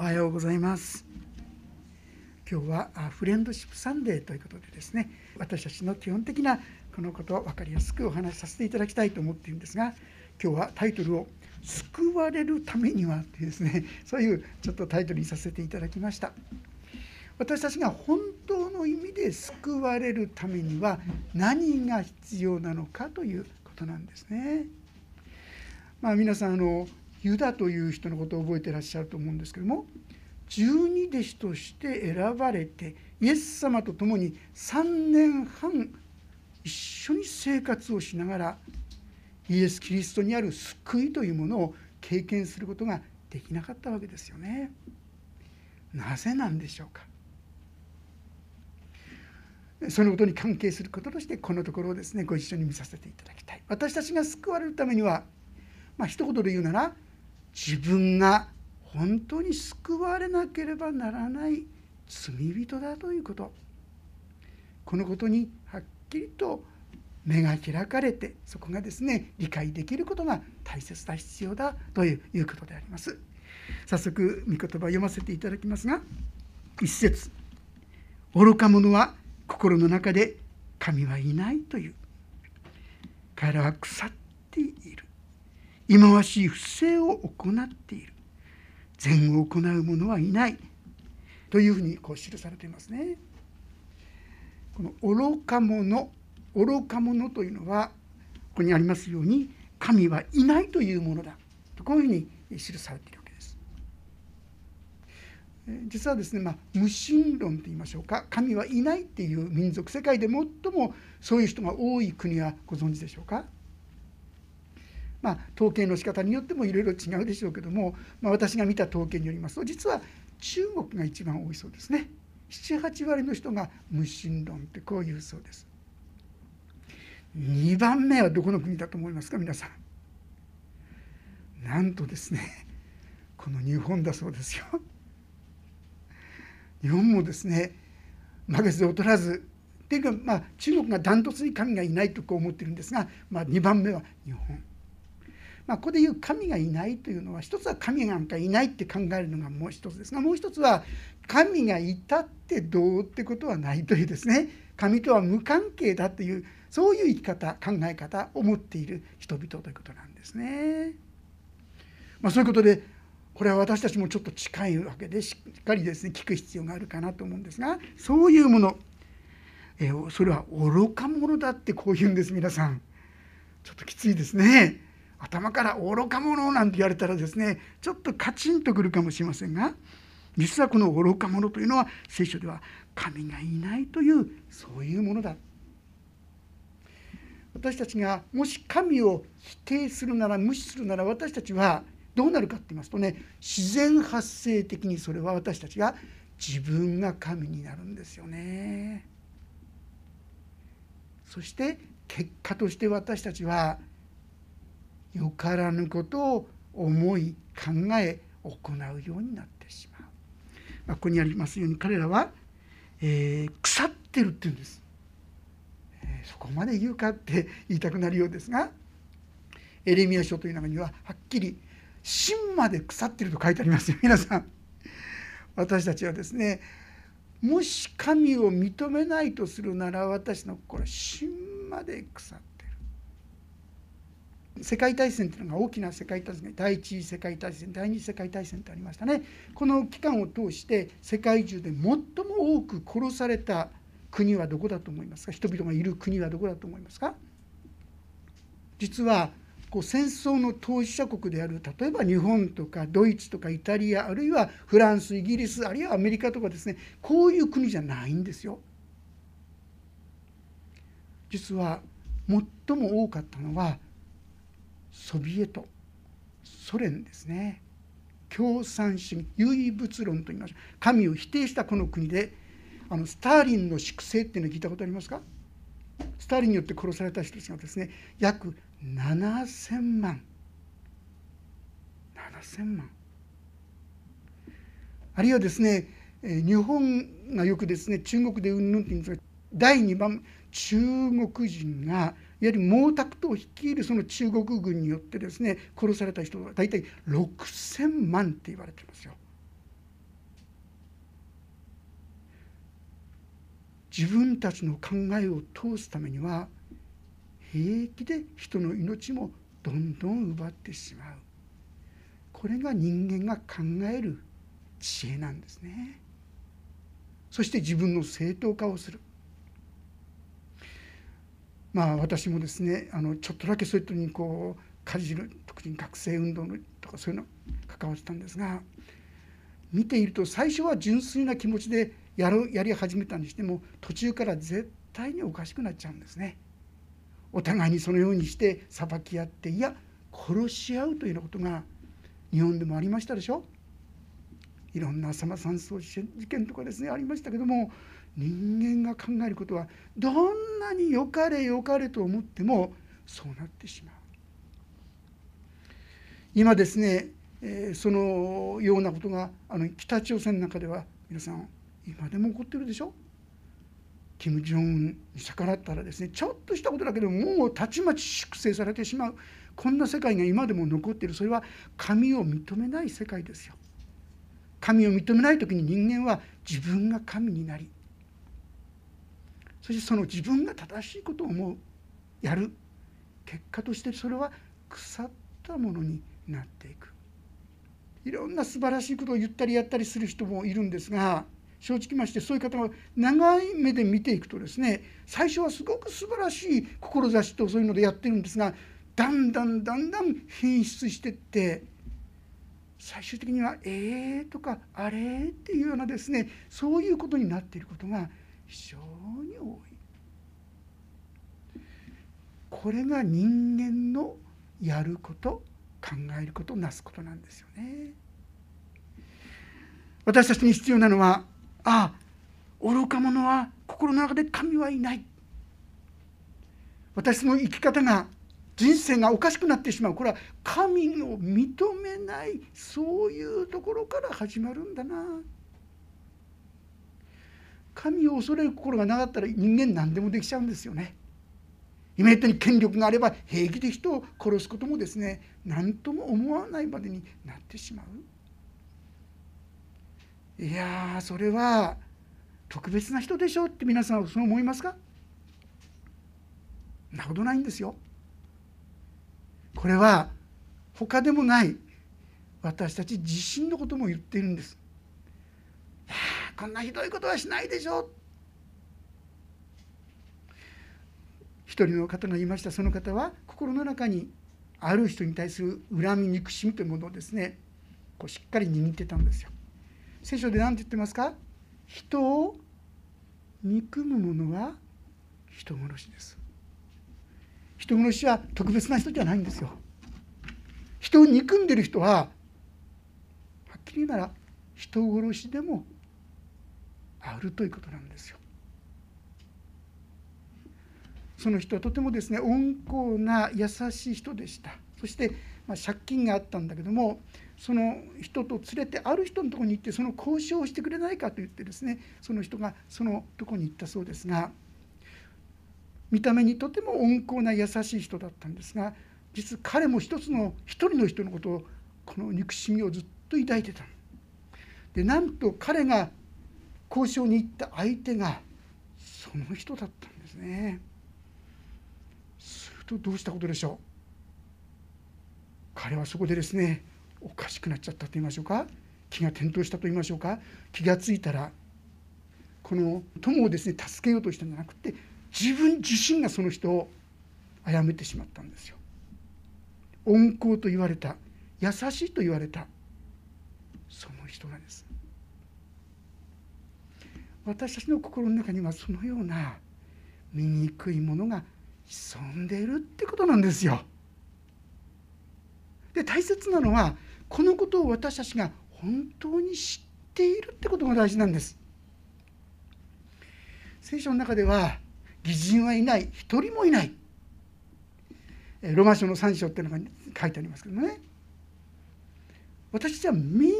おはようございます。今日はフレンドシップサンデーということでですね私たちの基本的なこのことを分かりやすくお話しさせていただきたいと思っているんですが今日はタイトルを「救われるためには」というですね そういうちょっとタイトルにさせていただきました。私たちが本当の意味で救われるためには何が必要なのかということなんですね。まあ皆さんあのユダという人のことを覚えてらっしゃると思うんですけども十二弟子として選ばれてイエス様と共に3年半一緒に生活をしながらイエス・キリストにある救いというものを経験することができなかったわけですよね。なぜなんでしょうか？そのことに関係することとしてこのところをですねご一緒に見させていただきたい私たちが救われるためにはまあ一言で言うなら自分が本当に救われなければならない罪人だということ。このことにはっきりと目が開かれてそこがですね理解できることが大切だ必要だということであります。早速御言葉を読ませていただきますが一節。愚か者は心の中で神はいないという。彼らは腐っている。忌まわしい不正を行っている。善を行う者はいない。というふうにこう記されていますね。この愚か者愚か者というのはここにありますように神はいないというものだ。とこういうふうに記されているわけです。実はですね、まあ、無神論と言いましょうか。神はいないっていう民族世界で最もそういう人が多い国はご存知でしょうか？まあ、統計の仕方によってもいろいろ違うでしょうけども、まあ、私が見た統計によりますと実は中国が一番多いそうですね。78割の人が無神論ってこういうそうです。2番目はどこの国だと思いますか皆さん。なんとですねこの日本だそうですよ。日本もですね負けず劣らず。っていうかまあ中国がダントツに神がいないとこう思ってるんですが、まあ、2番目は日本。まあ、ここで言う神がいないというのは一つは神なんかいないって考えるのがもう一つですがもう一つは神がいたってどうってことはないというですね神とは無関係だというそういう生き方考え方を持っている人々ということなんですね。まあ、そういうことでこれは私たちもちょっと近いわけでしっかりですね聞く必要があるかなと思うんですがそういうものえそれは愚か者だってこう言うんです皆さんちょっときついですね。頭から愚か者なんて言われたらですねちょっとカチンとくるかもしれませんが実はこの愚か者というのは聖書では神がいないというそういうものだ私たちがもし神を否定するなら無視するなら私たちはどうなるかって言いますとね自然発生的にそれは私たちが自分が神になるんですよね。そして結果として私たちはよからぬことを思い考え行うようになってしまう、まあ、ここにありますように彼らは、えー、腐ってるって言うんです、えー、そこまで言うかって言いたくなるようですがエレミア書という中にははっきり「芯まで腐ってる」と書いてありますよ。皆さん私たちはですねもし神を認めないとするなら私の心は芯まで腐って世界大戦というのが大きな世界大戦第一次世界大戦第二次世界大戦とありましたね。この期間を通して世界中で最も多く殺された国はどこだと思いますか？人々がいる国はどこだと思いますか？実はこう戦争の当事者国である例えば日本とかドイツとかイタリアあるいはフランスイギリスあるいはアメリカとかですねこういう国じゃないんですよ。実は最も多かったのはソビエトソ連ですね。共産主義唯物論と言います神を否定したこの国であのスターリンの粛清っていうのを聞いたことありますか？スターリンによって殺された人たちがですね約7,000万。7,000万。あるいはですね日本がよくですね中国でうんぬんって言うんですが第2番中国人がわゆる毛沢東率いるその中国軍によってですね殺された人は大体6,000万って言われてますよ。自分たちの考えを通すためには平気で人の命もどんどん奪ってしまうこれが人間が考える知恵なんですね。そして自分の正当化をするまあ私もですねあのちょっとだけそういうにこうかじる特に学生運動のとかそういうの関わってたんですが見ていると最初は純粋な気持ちでやるやり始めたにしても途中から絶対におかしくなっちゃうんですね。お互いにそのようにして裁き合っていや殺し合うというようなことが日本でもありましたでしょいろんな浅間山荘事件とかですねありましたけども人間が考えることはどんなに良かれ良かれと思ってもそうなってしまう。今ですね、え、そのようなことがあの北朝鮮の中では皆さん今でも起こってるでしょ。金正恩に逆らったらですねちょっとしたことだけでももうたちまち粛清されてしまう。こんな世界が今でも残っている。それは神を認めない世界ですよ。神を認めない時に人間は自分が神になりそしてその自分が正しいことを思うやる結果としてそれは腐ったものになっていくいろんな素晴らしいことを言ったりやったりする人もいるんですが正直ましてそういう方が長い目で見ていくとですね最初はすごく素晴らしい志とそういうのでやってるんですがだんだんだんだん変質してって最終的には「えー」とか「あれ?」っていうようなですねそういうことになっていることが非常に多い。これが人間のやること考えることなすことなんですよね。私たちに必要なのはああ愚か者は心の中で神はいない私の生き方が人生がおかしくなってしまうこれは神を認めないそういうところから始まるんだな神を恐れる心がなかったら人間何でもできちゃうんですよね今言ったように権力があれば平気で人を殺すこともですね何とも思わないまでになってしまういやそれは特別な人でしょうって皆さんはそう思いますか？なことないんですよ。これは他でもない私たち自身のことも言っているんです。こんなひどいことはしないでしょう。一人の方がいましたその方は心の中にある人に対する恨み憎しみというものをですねこうしっかり握ってたんですよ。聖書で何て言ってますか？人を憎む者は人殺しです人殺しは特別な人じゃないんですよ人を憎んでる人ははっきり言うなら人殺しでもあるということなんですよ。その人はとてもですね温厚な優しい人でした。そして、まあ、借金があったんだけどもその人と連れてある人のとこに行ってその交渉をしてくれないかと言ってですねその人がそのとこに行ったそうですが見た目にとても温厚な優しい人だったんですが実彼も一つの一人の人のことをこの憎しみをずっと抱いてた。でなんと彼が交渉に行った相手がその人だったんですね。するとどうしたことでしょう？彼はそこでですねおかしくなっちゃったと言いましょうか？気が転倒したと言いましょうか？気が付いたらこの友をですね助けようとしたんじゃなくて自分自身がその人を殺めてしまったんですよ。温厚と言われた優しいと言われたその人がです私たちの心の中にはそのような醜いものが潜んでいるってことなんですよ。で大切なのはこのことを私たちが本当に知っているってことが大事なんです。聖書の中では義人はいない一人もいない。ロマ書の3章っていうのが書いてありますけどね。私たちはみん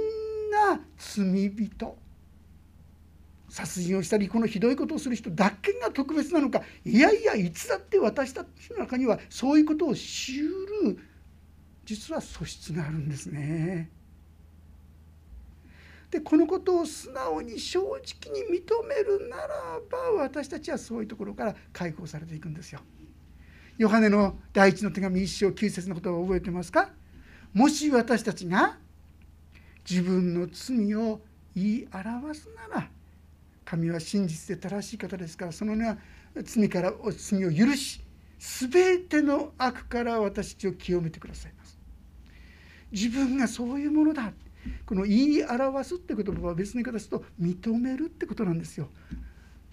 な罪人。殺人をしたりこのひどいことをする人だけが特別なのかいやいやいつだって私たちの中にはそういうことを知る実は素質があるんですね。でこのことを素直に正直に認めるならば私たちはそういうところから解放されていくんですよ。ヨハネの第一の手紙一章九節のことを覚えてますか？もし私たちが自分の罪を言い表すなら神は真実で正しい方ですからそのような罪から罪を許し全ての悪から私たちを清めてくださいます。自分がそういうものだ。この言い表すって言葉は別の言い方すと認めるってことなんですよ。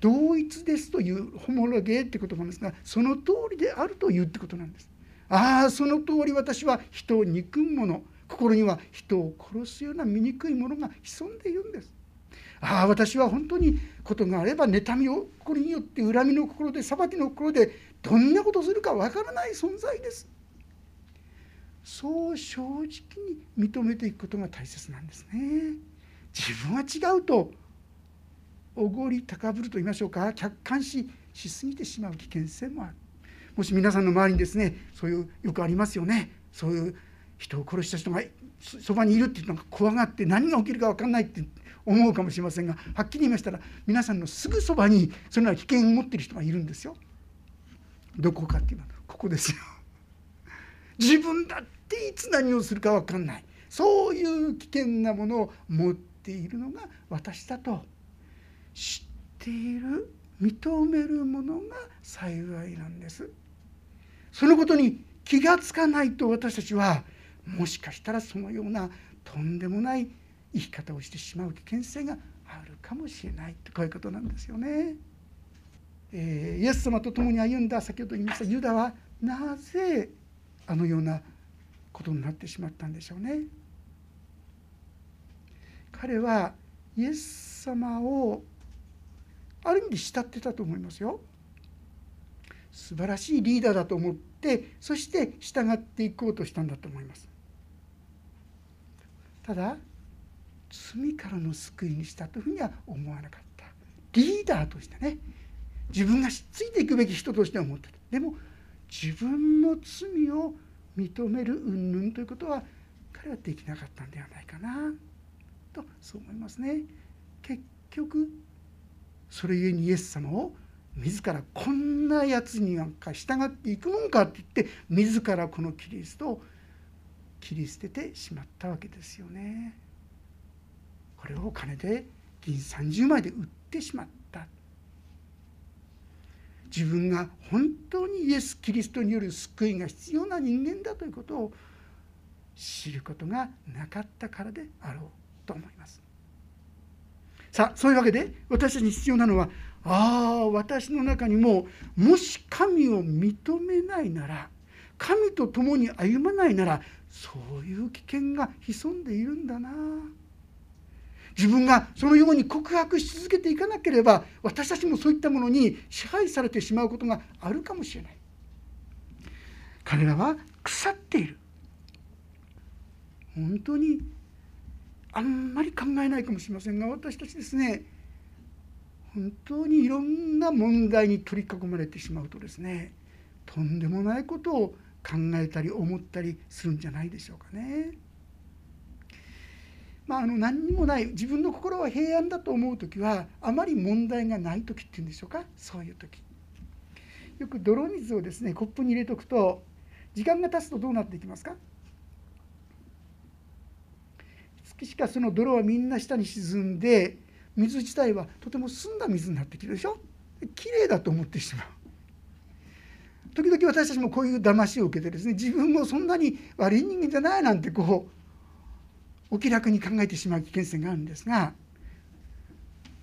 同一ですというホモロゲーって言葉なんですがその通りであるというってことなんです。ああその通り私は人を憎む者心には人を殺すような醜いものが潜んでいるんです。ああ私は本当にことがあれば妬みをこれによって恨みの心で裁きの心でどんなことをするかわからない存在です。そう正直に認めていくことが大切なんですね。自分は違うとおごり高ぶると言いましょうか。客観視しすぎてしまう危険性もある。もし皆さんの周りにですねそういうよくありますよね。そういう人を殺した人がそばにいるっていうのが怖がって何が起きるか分かんないって思うかもしれませんがはっきり言いましたら皆さんのすぐそばにそのような危険を持っている人がいるんですよ。どこかっていうのはここですよ。自分だっていつ何をするか分かんないそういう危険なものを持っているのが私だと知っている認めるものが幸いなんです。そのことに気が付かないと私たちはもしかしたらそのようなとんでもない生き方をしてしまう危険性があるかもしれないとこういうことなんですよね。えー、イエス様と共に歩んだ先ほど言いましたユダはなぜあのようなことになってしまったんでしょうね。彼はイエス様をある意味で慕ってたと思いますよ。素晴らしいリーダーだと思ってそして従っていこうとしたんだと思います。ただ罪からの救いにしたというふうには思わなかった。リーダーとしてね自分がついていくべき人として思ってたでも自分の罪を認める云々ということは彼はできなかったんではないかなとそう思いますね。結局それゆえにイエス様を自らこんなやつになんか従っていくもんかって言って自らこのキリストを切り捨ててしまったわけですよね。これを金で銀30枚で売ってしまった自分が本当にイエス・キリストによる救いが必要な人間だということを知ることがなかったからであろうと思いますさあそういうわけで私たちに必要なのはああ私の中にももし神を認めないなら神と共に歩まないならそういう危険が潜んでいるんだな。自分がそのように告白し続けていかなければ私たちもそういったものに支配されてしまうことがあるかもしれない。彼らは腐っている。本当にあんまり考えないかもしれませんが私たちですね本当にいろんな問題に取り囲まれてしまうとですねとんでもないことを考えたり思ったりするんじゃないでしょうかね。まあ、あの何にもない自分の心は平安だと思う時はあまり問題がない時っていうんでしょうか。そういう時。よく泥水をですねコップに入れとくと時間が経つとどうなっていきますか。月しかその泥はみんな下に沈んで水自体はとても澄んだ水になってきるでしょ。きれいだと思ってしまう。時々私たちもこういう騙しを受けてですね自分もそんなに悪い人間じゃないなんてこうお気楽に考えてしまう危険性があるんですが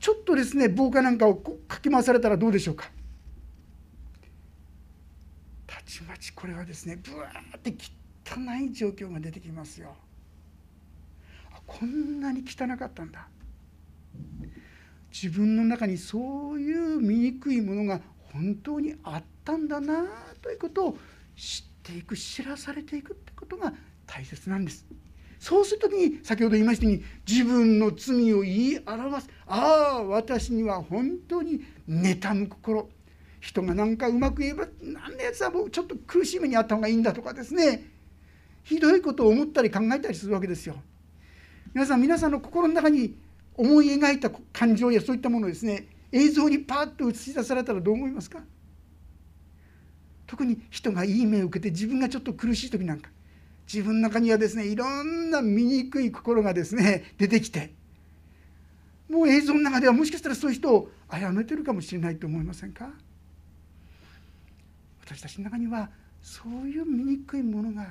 ちょっとですね防火なんかをかき回されたらどうでしょうか。たちまちこれはですねブワーって汚い状況が出てきますよ。こんなに汚かったんだ。自分の中にそういう醜いものが本当にあったんだなということを知っていく知らされていくってことが大切なんです。そうする時に先ほど言いましたように自分の罪を言い表すああ私には本当に妬む心人が何かうまく言えば何のやつはもうちょっと苦しい目にあった方がいいんだとかですねひどいことを思ったり考えたりするわけですよ。皆さん皆さんの心の中に思い描いた感情やそういったものをですね映像にパッと映し出されたらどう思いますか？特に人がいい目を受けて自分がちょっと苦しい時なんか自分の中にはですねいろんな醜い心がですね 出てきてもう映像の中ではもしかしたらそういう人を殺めてるかもしれないと思いませんか？私たちの中にはそういう醜いものがある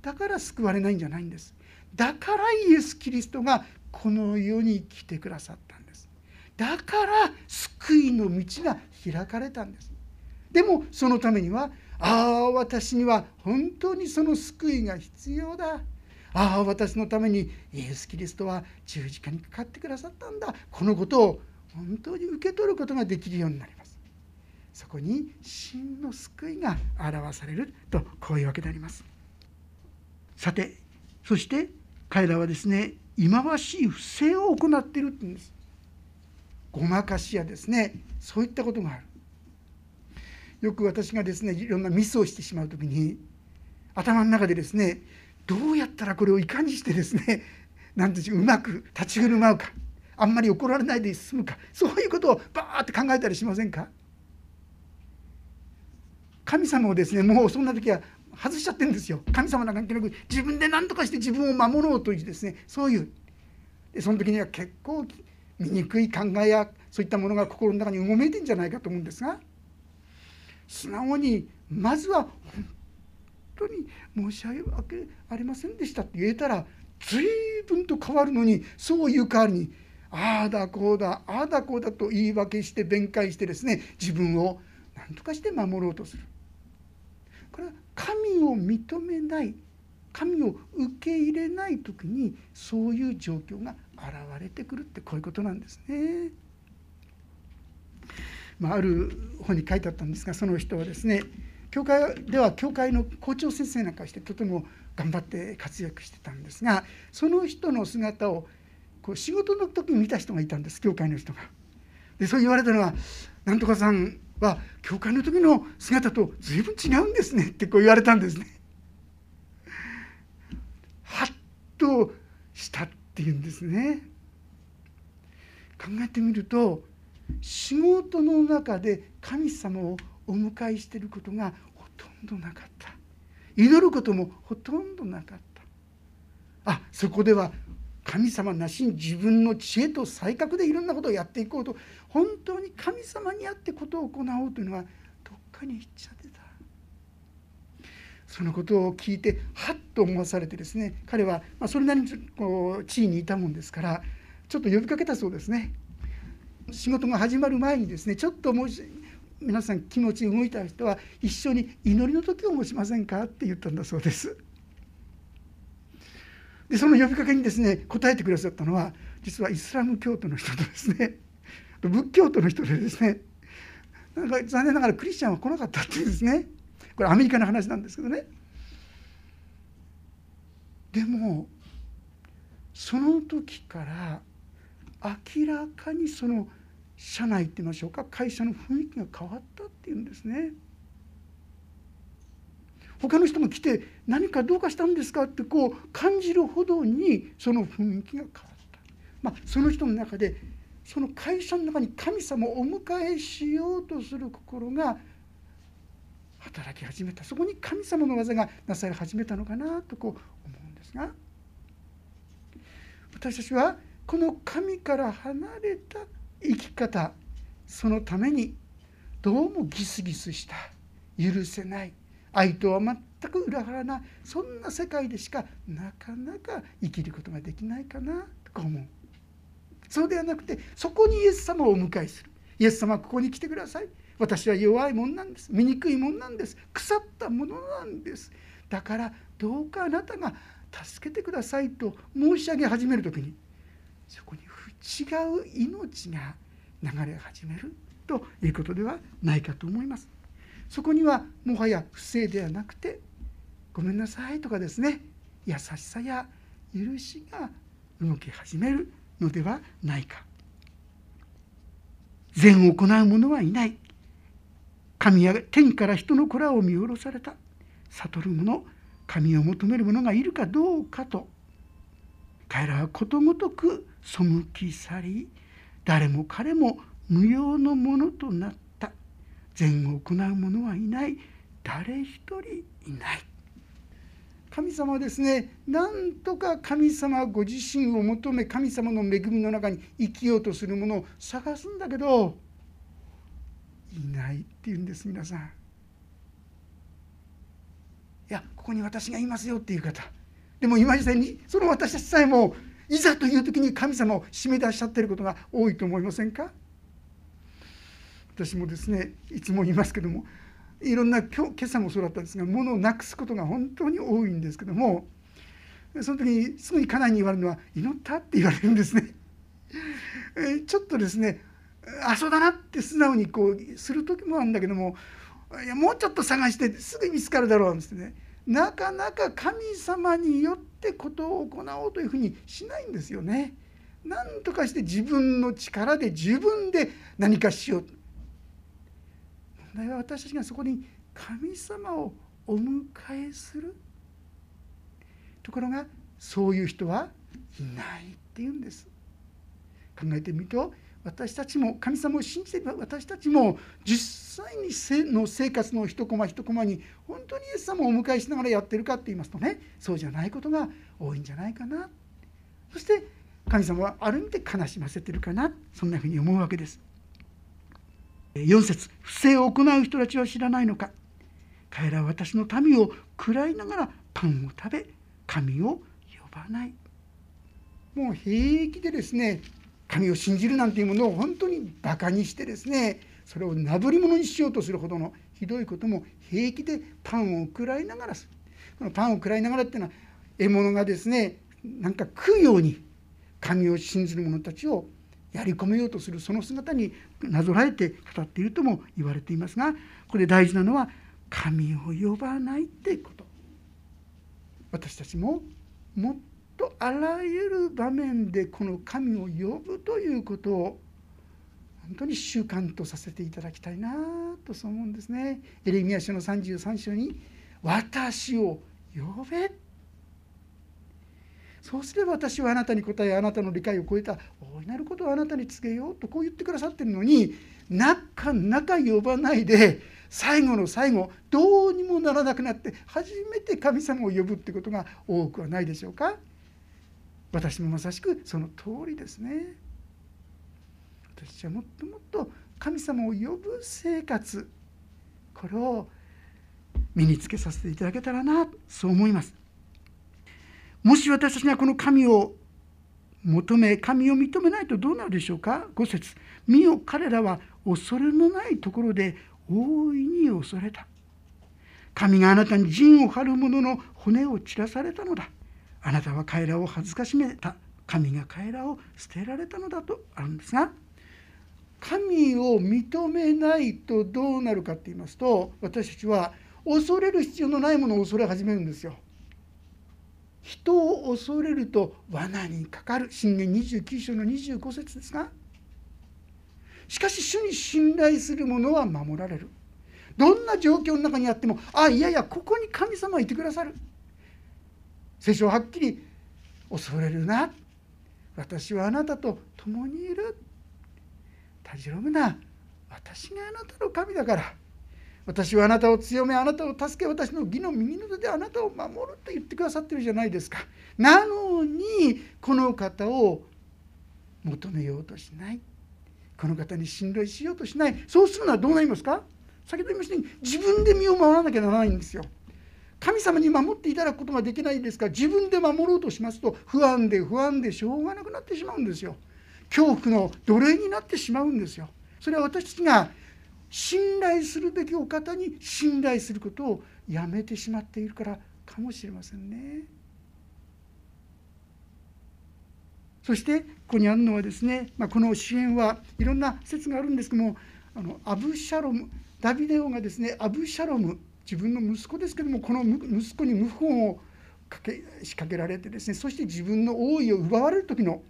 だから救われないんじゃないんです。だからイエス・キリストがこの世に来てくださったんです。だから救いの道が開かれたんです。でもそのためにはああ私には本当にその救いが必要だ。ああ私のためにイエス・キリストは十字架にかかってくださったんだ。このことを本当に受け取ることができるようになります。そこに真の救いが表されるとこういうわけであります。さてそして彼らはですね忌まわしい不正を行っているって言うんです。ごまかしやですねそういったことがある。よく私がですねいろんなミスをしてしまう時に頭の中でですねどうやったらこれをいかにしてですね 何てううまく立ち振る舞うかあんまり怒られないで済むかそういうことをバーって考えたりしませんか？神様をですねもうそんな時は外しちゃってるんですよ。神様なんか関係なく自分で何とかして自分を守ろうというですねそういう。でその時には結構醜い考えやそういったものが心の中にうごめいてんじゃないかと思うんですが素直にまずは本当に申し訳ありませんでしたって言えたら随分と変わるのにそういう代わりにああだこうだああだこうだと言い訳して弁解してですね自分を何とかして守ろうとするこれは神を認めない神を受け入れない時にそういう状況が現れてくるってこういうことなんですね。まあ、ある本に書いてあったんですがその人はですね教会では教会の校長先生なんかしてとても頑張って活躍してたんですがその人の姿をこう仕事の時に見た人がいたんです教会の人が。でそう言われたのは「なんとかさんは教会の時の姿と随分違うんですね」ってこう言われたんですね。はっとしたっていうんですね。考えてみると仕事の中で神様をお迎えしていることがほとんどなかった。祈ることもほとんどなかった。あそこでは神様なしに自分の知恵と才覚でいろんなことをやっていこうと本当に神様にあってことを行おうというのはどっかに行っちゃってた。そのことを聞いてはっと思わされてですね彼はそれなりにこう地位にいたもんですからちょっと呼びかけたそうですね。仕事が始まる前にですねちょっともし皆さん気持ち動いた人は一緒に祈りの時を持ちませんかって言ったんだそうです。でその呼びかけにですね答えてくださったのは実はイスラム教徒の人とですね仏教徒の人でですねなんか残念ながらクリスチャンは来なかったっていうですねこれアメリカの話なんですけどねでもその時から明らかにその社内って言いましょうか。会社の雰囲気が変わったっていうんですね。他の人が来て何かどうかしたんですかってこう感じるほどにその雰囲気が変わった、まあ、その人の中でその会社の中に神様をお迎えしようとする心が働き始めた。そこに神様の技がなされ始めたのかなとこう思うんですが。私たちはこの神から離れた生き方そのためにどうもギスギスした許せない愛とは全く裏腹なそんな世界でしかなかなか生きることができないかなと思う。そうではなくてそこにイエス様をお迎えする。イエス様ここに来てください。私は弱いもんなんです。醜いもんなんです。腐ったものなんです。だからどうかあなたが助けてくださいと申し上げ始める時にそこに違う命が流れ始めるということではないかと思います。そこにはもはや不正ではなくてごめんなさいとかですね優しさや許しが動き始めるのではないか。善を行う者はいない。神や天から人の子らを見下ろされた。悟る者神を求める者がいるかどうかと彼らはことごとく背き去り誰も彼も無用のものとなった。善を行う者はいない。誰一人いない。神様はですね。なんとか神様ご自身を求め神様の恵みの中に生きようとするものを探すんだけどいないっていうんです皆さん。いやここに私がいますよっていう方。でも今時代にその私たちさえもいざという時に神様を締め出しちゃってることが多いと思いませんか？私もですねいつも言いますけどもいろんな今日今朝もそうだったんですが物をなくすことが本当に多いんですけどもその時にすぐに家内に言われるのは「祈った?」って言われるんですね。ちょっとですねあそうだなって素直にこうする時もあるんだけどもいやもうちょっと探してすぐ見つかるだろうってねなかなか神様によってことを行おうというふうにしないんですよね。なんとかして自分の力で自分で何かしよう。問題は私たちがそこに神様をお迎えする。ところがそういう人はいないっていうんです。考えてみると私たちも神様を信じている私たちも実際にの生活の一コマ一コマに本当にイエス様をお迎えしながらやってるかって言いますとねそうじゃないことが多いんじゃないかな。そして神様はある意味で悲しませてるかな。そんなふうに思うわけです。4節不正を行う人たちは知らないのか。彼らは私の民を喰らいながらパンを食べ神を呼ばない。もう平気でですね神を信じるなんていうものを本当にバカにしてですねそれをなぶり物にしようとするほどのひどいことも平気でパンを食らいながらするこのパンを食らいながらっていうのは獲物がですねなんか食うように神を信じる者たちをやり込めようとするその姿になぞらえて語っているとも言われていますがここで大事なのは神を呼ばないってこと。私たちももっとあらゆる場面でこの神を呼ぶということを本当に習慣とさせていただきたいなとそう思うんですね。エレミア書の33章に「私を呼べ」そうすれば私はあなたに答えあなたの理解を超えた。大いなることをあなたに告げようとこう言ってくださってるのになかなか呼ばないで最後の最後どうにもならなくなって初めて神様を呼ぶってことが多くはないでしょうか。私もまさしくその通りですね。私はもっともっと神様を呼ぶ生活これを身につけさせていただけたらなそう思います。もし私たちがこの神を求め神を認めないとどうなるでしょうか？5節。見よ彼らは恐れのないところで大いに恐れた。神があなたに陣を張る者の骨を散らされたのだ。あなたは彼らを恥ずかしめた。神が彼らを捨てられたのだとあるんですが神を認めないとどうなるかって言いますと私たちは恐れる必要のないものを恐れ始めるんですよ。人を恐れると罠にかかる。信玄29章の25節ですがしかし主に信頼する者は守られる。どんな状況の中にあってもあいやいやここに神様はいてくださる。聖書ははっきり恐れるな。私はあなたと共にいる。たじろむな。私があなたの神だから。私はあなたを強めあなたを助け私の義の右の手であなたを守ると言ってくださってるじゃないですか。なのにこの方を求めようとしない。この方に信頼しようとしない。そうするのはどうなりますか？先ほど言いましたように自分で身を守らなきゃならないんですよ。神様に守っていただくことができないですか？ら自分で守ろうとしますと不安で不安でしょうがなくなってしまうんですよ。恐怖の奴隷になってしまうんですよ。それは私たちが信頼するべきお方に信頼することをやめてしまっているからかもしれませんね。そしてここにあるのはですね、まあ、この支援はいろんな説があるんですけどもあのアブシャロムダビデオがですねアブシャロム自分の息子ですけどもこの息子に謀反をかけ仕掛けられてですねそして自分の王位を奪われる時の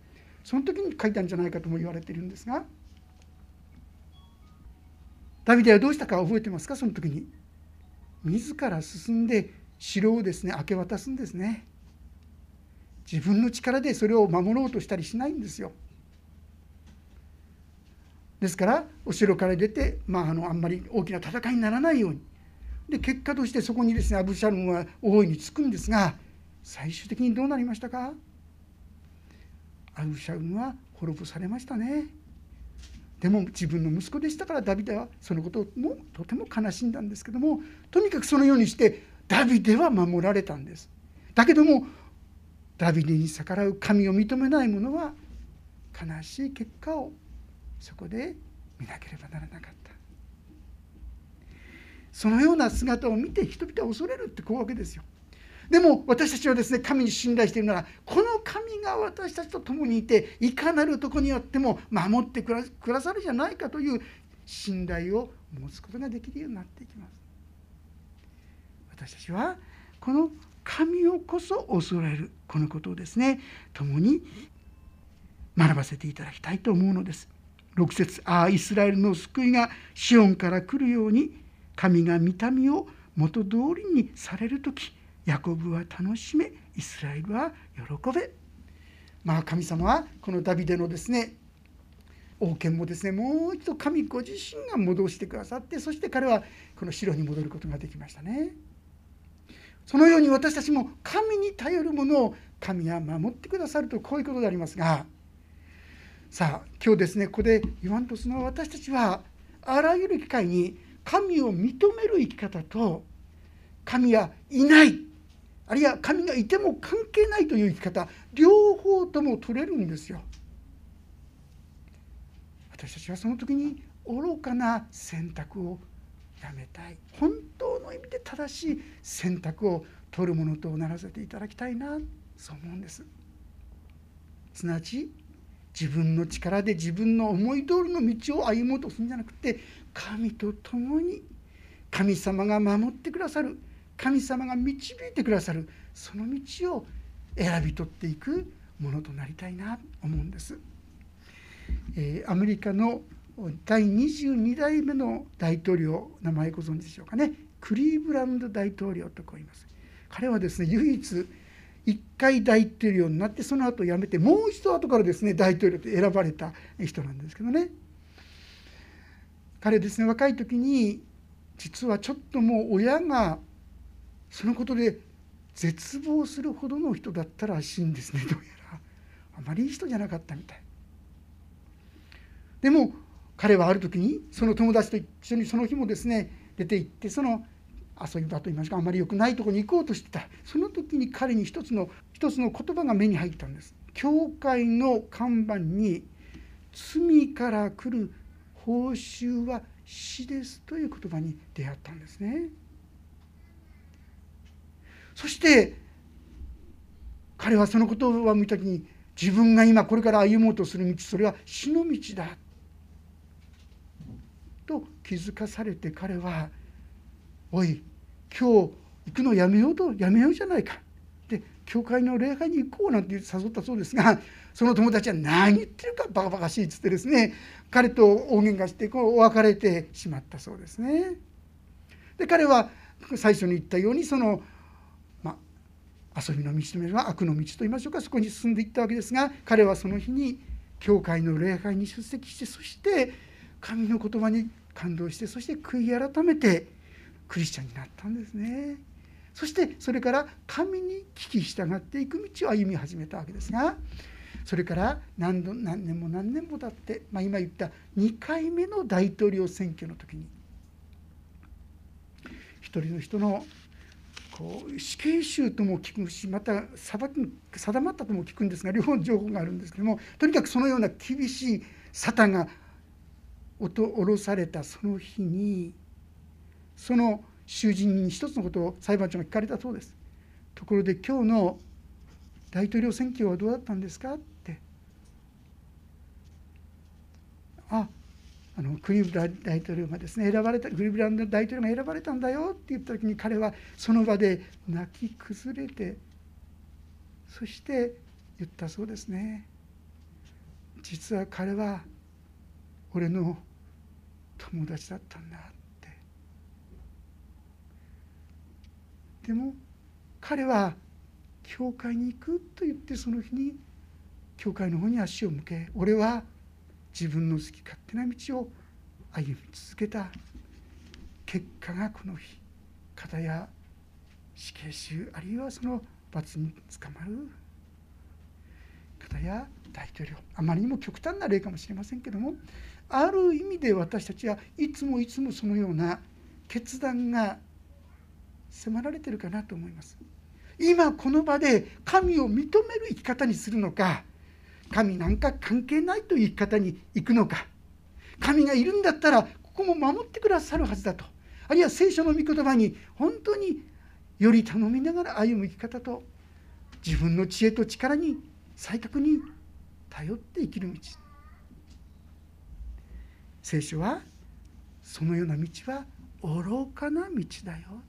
その時に書いたんじゃないかとも言われているんですがダビデはどうしたか覚えてますか？その時に。自ら進んで城をですね明け渡すんですね。自分の力でそれを守ろうとしたりしないんですよ。ですからお城から出て、まあ、あのあんまり大きな戦いにならないように。で結果としてそこにですねアブシャロムは大いにつくんですが最終的にどうなりましたか？アブシャロムは滅ぼされましたね。でも自分の息子でしたからダビデはそのこともとても悲しんだんですけどもとにかくそのようにしてダビデは守られたんです。だけどもダビデに逆らう神を認めない者は悲しい結果をそこで見なければならなかったそのような姿を見て人々は恐れるってこうわけですよ。でも私たちはですね神に信頼しているならこの神が私たちと共にいていかなるとこによっても守ってくださるじゃないかという信頼を持つことができるようになっていきます。私たちはこの神をこそ恐れるこのことをですね共に学ばせていただきたいと思うのです。6節ああイスラエルの救いがシオンから来るように神が見た目を元通りにされる時ヤコブは楽しめイスラエルは喜べまあ神様はこのダビデのですね王権もですねもう一度神ご自身が戻してくださってそして彼はこの城に戻ることができましたね。そのように私たちも神に頼るものを神は守ってくださるとこういうことでありますがさあ今日ですねここで言わんとするのは私たちはあらゆる機会に神を認める生き方と神はいない。あるいは神がいても関係ないという生き方両方とも取れるんですよ。私たちはその時に愚かな選択をやめたい。本当の意味で正しい選択を取るものとならせていただきたいな。そう思うんです。すなわち自分の力で自分の思い通りの道を歩もうとするんじゃなくて神と共に神様が守ってくださる神様が導いてくださるその道を選び取っていくものとなりたいなと思うんです。えー、アメリカの第22代目の大統領名前ご存知でしょうかね？クリーブランド大統領とこう言います彼はですね唯一1回大統領になってその後辞めてもう一度後からですね大統領と選ばれた人なんですけどね。彼ですね若い時に実はちょっともう親がそのことで絶望するほどの人だったらしいんですねどうやら。あまりいい人じゃなかったみたい。でも彼はある時にその友達と一緒にその日もですね出て行ってその遊び場といいますかあまり良くないとこに行こうとしてた。その時に彼に一つの一つの言葉が目に入ったんです。教会の看板に「罪から来る報酬は死です」という言葉に出会ったんですね。そして彼はその言葉を見た時に自分が今これから歩もうとする道それは死の道だ。と気づかされて彼は「おい今日行くのやめようとやめようじゃないか」で教会の礼拝に行こうなんて誘ったそうですがその友達は何言ってるかバカバカしいっつってですね彼と大喧嘩してこう別れてしまったそうですね。で彼は最初に言ったようにその、まあ、遊びの道というは悪の道といいましょうかそこに進んでいったわけですが彼はその日に教会の礼拝に出席してそして神の言葉に感動してそして悔い改めてクリスチャンになったんですね。そしてそれから神に聞き従っていく道を歩み始めたわけですがそれから何度何年も何年も経って、まあ、今言った2回目の大統領選挙の時に一人の人のこう死刑囚とも聞くしまた裁き定まったとも聞くんですが両方の情報があるんですけどもとにかくそのような厳しい沙汰が下ろされたその日にその囚人に一つのことを裁判長が聞かれたそうです。ところで今日の大統領選挙はどうだったんですか？って。ああのクリブラン大統領がですね選ばれたクリブランド大統領が選ばれたんだよ。って言った時に彼はその場で泣き崩れてそして言ったそうですね。実は彼は俺の友達だったんだってでも彼は教会に行くと言ってその日に教会の方に足を向け俺は自分の好き勝手な道を歩み続けた。結果がこの日方や死刑囚あるいはその罰に捕まる。方や大統領あまりにも極端な例かもしれませんけどもある意味で私たちはいつもいつもそのような決断が迫られてるかなと思います。今この場で神を認める生き方にするのか神なんか関係ないという生き方に行くのか神がいるんだったらここも守ってくださるはずだと。あるいは聖書の御言葉に本当により頼みながら歩む生き方と自分の知恵と力に再確に頼って生きる道。聖書はそのような道は愚かな道だよ。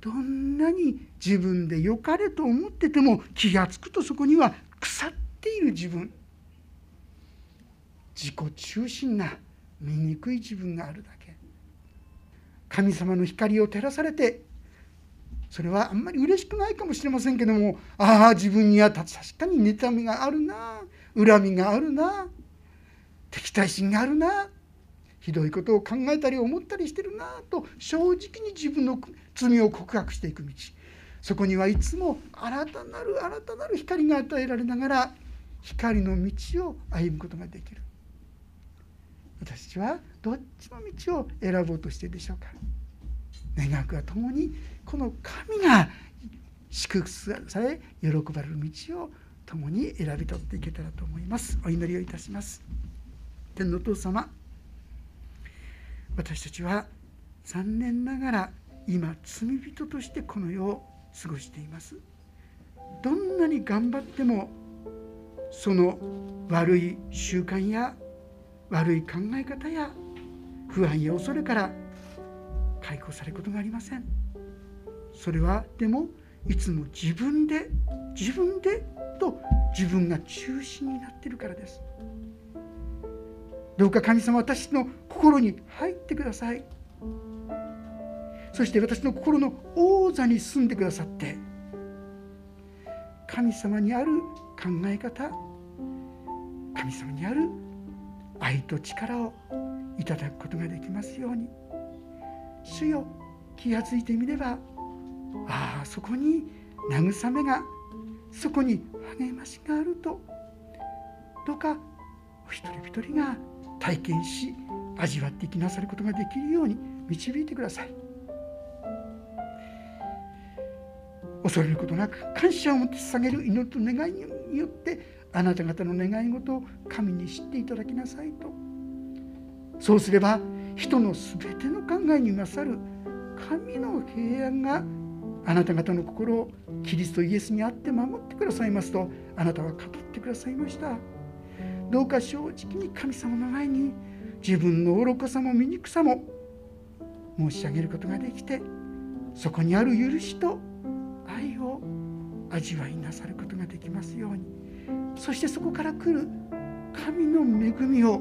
どんなに自分で良かれと思ってても気が付くとそこには腐っている自分。自己中心な醜い自分があるだけ。神様の光を照らされてそれはあんまり嬉しくないかもしれませんけどもああ自分には確かに妬みがあるな恨みがあるな敵対心があるなひどいことを考えたり思ったりしてるなと正直に自分の罪を告白していく道。そこにはいつも新たなる新たなる光が与えられながら光の道を歩むことができる。私はどっちの道を選ぼうとしているでしょうか。願くは共にこの神が祝福され喜ばれる道を共に選び取っていけたらと思います。お祈りをいたします。天のお父様私たちは残念ながら今罪人としてこの世を過ごしています。どんなに頑張ってもその悪い習慣や悪い考え方や不安や恐れから解放されることがありません。それはでもいつも自分で自分でと自分が中心になってるからです。どうか神様私の心に入ってください。そして私の心の王座に住んでくださって神様にある考え方神様にある愛と力をいただくことができますように。主よ気が付いてみればああそこに慰めがそこに励ましがあるとどうかお一人一人が体験し味わっていきなさることができるように導いてください。恐れることなく感謝を持って捧げる祈りと願いによってあなた方の願い事を神に知っていただきなさいと。そうすれば人の全ての考えに勝る神の平安があなた方の心をキリストイエスにあって守ってくださいますとあなたは語ってくださいました。どうか正直に神様の前に自分の愚かさも醜さも申し上げることができてそこにある許しと愛を味わいなさることができますように。そしてそこから来る神の恵みを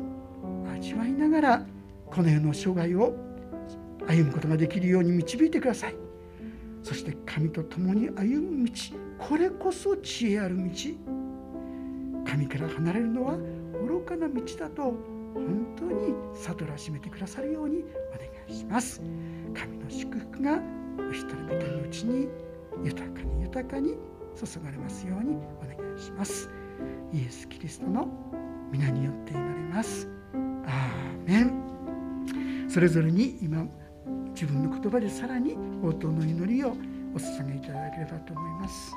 味わいながらこの世の生涯を歩むことができるように導いてください。そして神と共に歩む道これこそ知恵ある道。神から離れるのは愚かな道だと本当に悟らしめてくださるようにお願いします。神の祝福がお一人一人のうちに豊かに豊かに注がれますようにお願いします。イエス・キリストの皆によって祈ります。アーメン。それぞれに今自分の言葉でさらに応答の祈りをお捧げいただければと思います。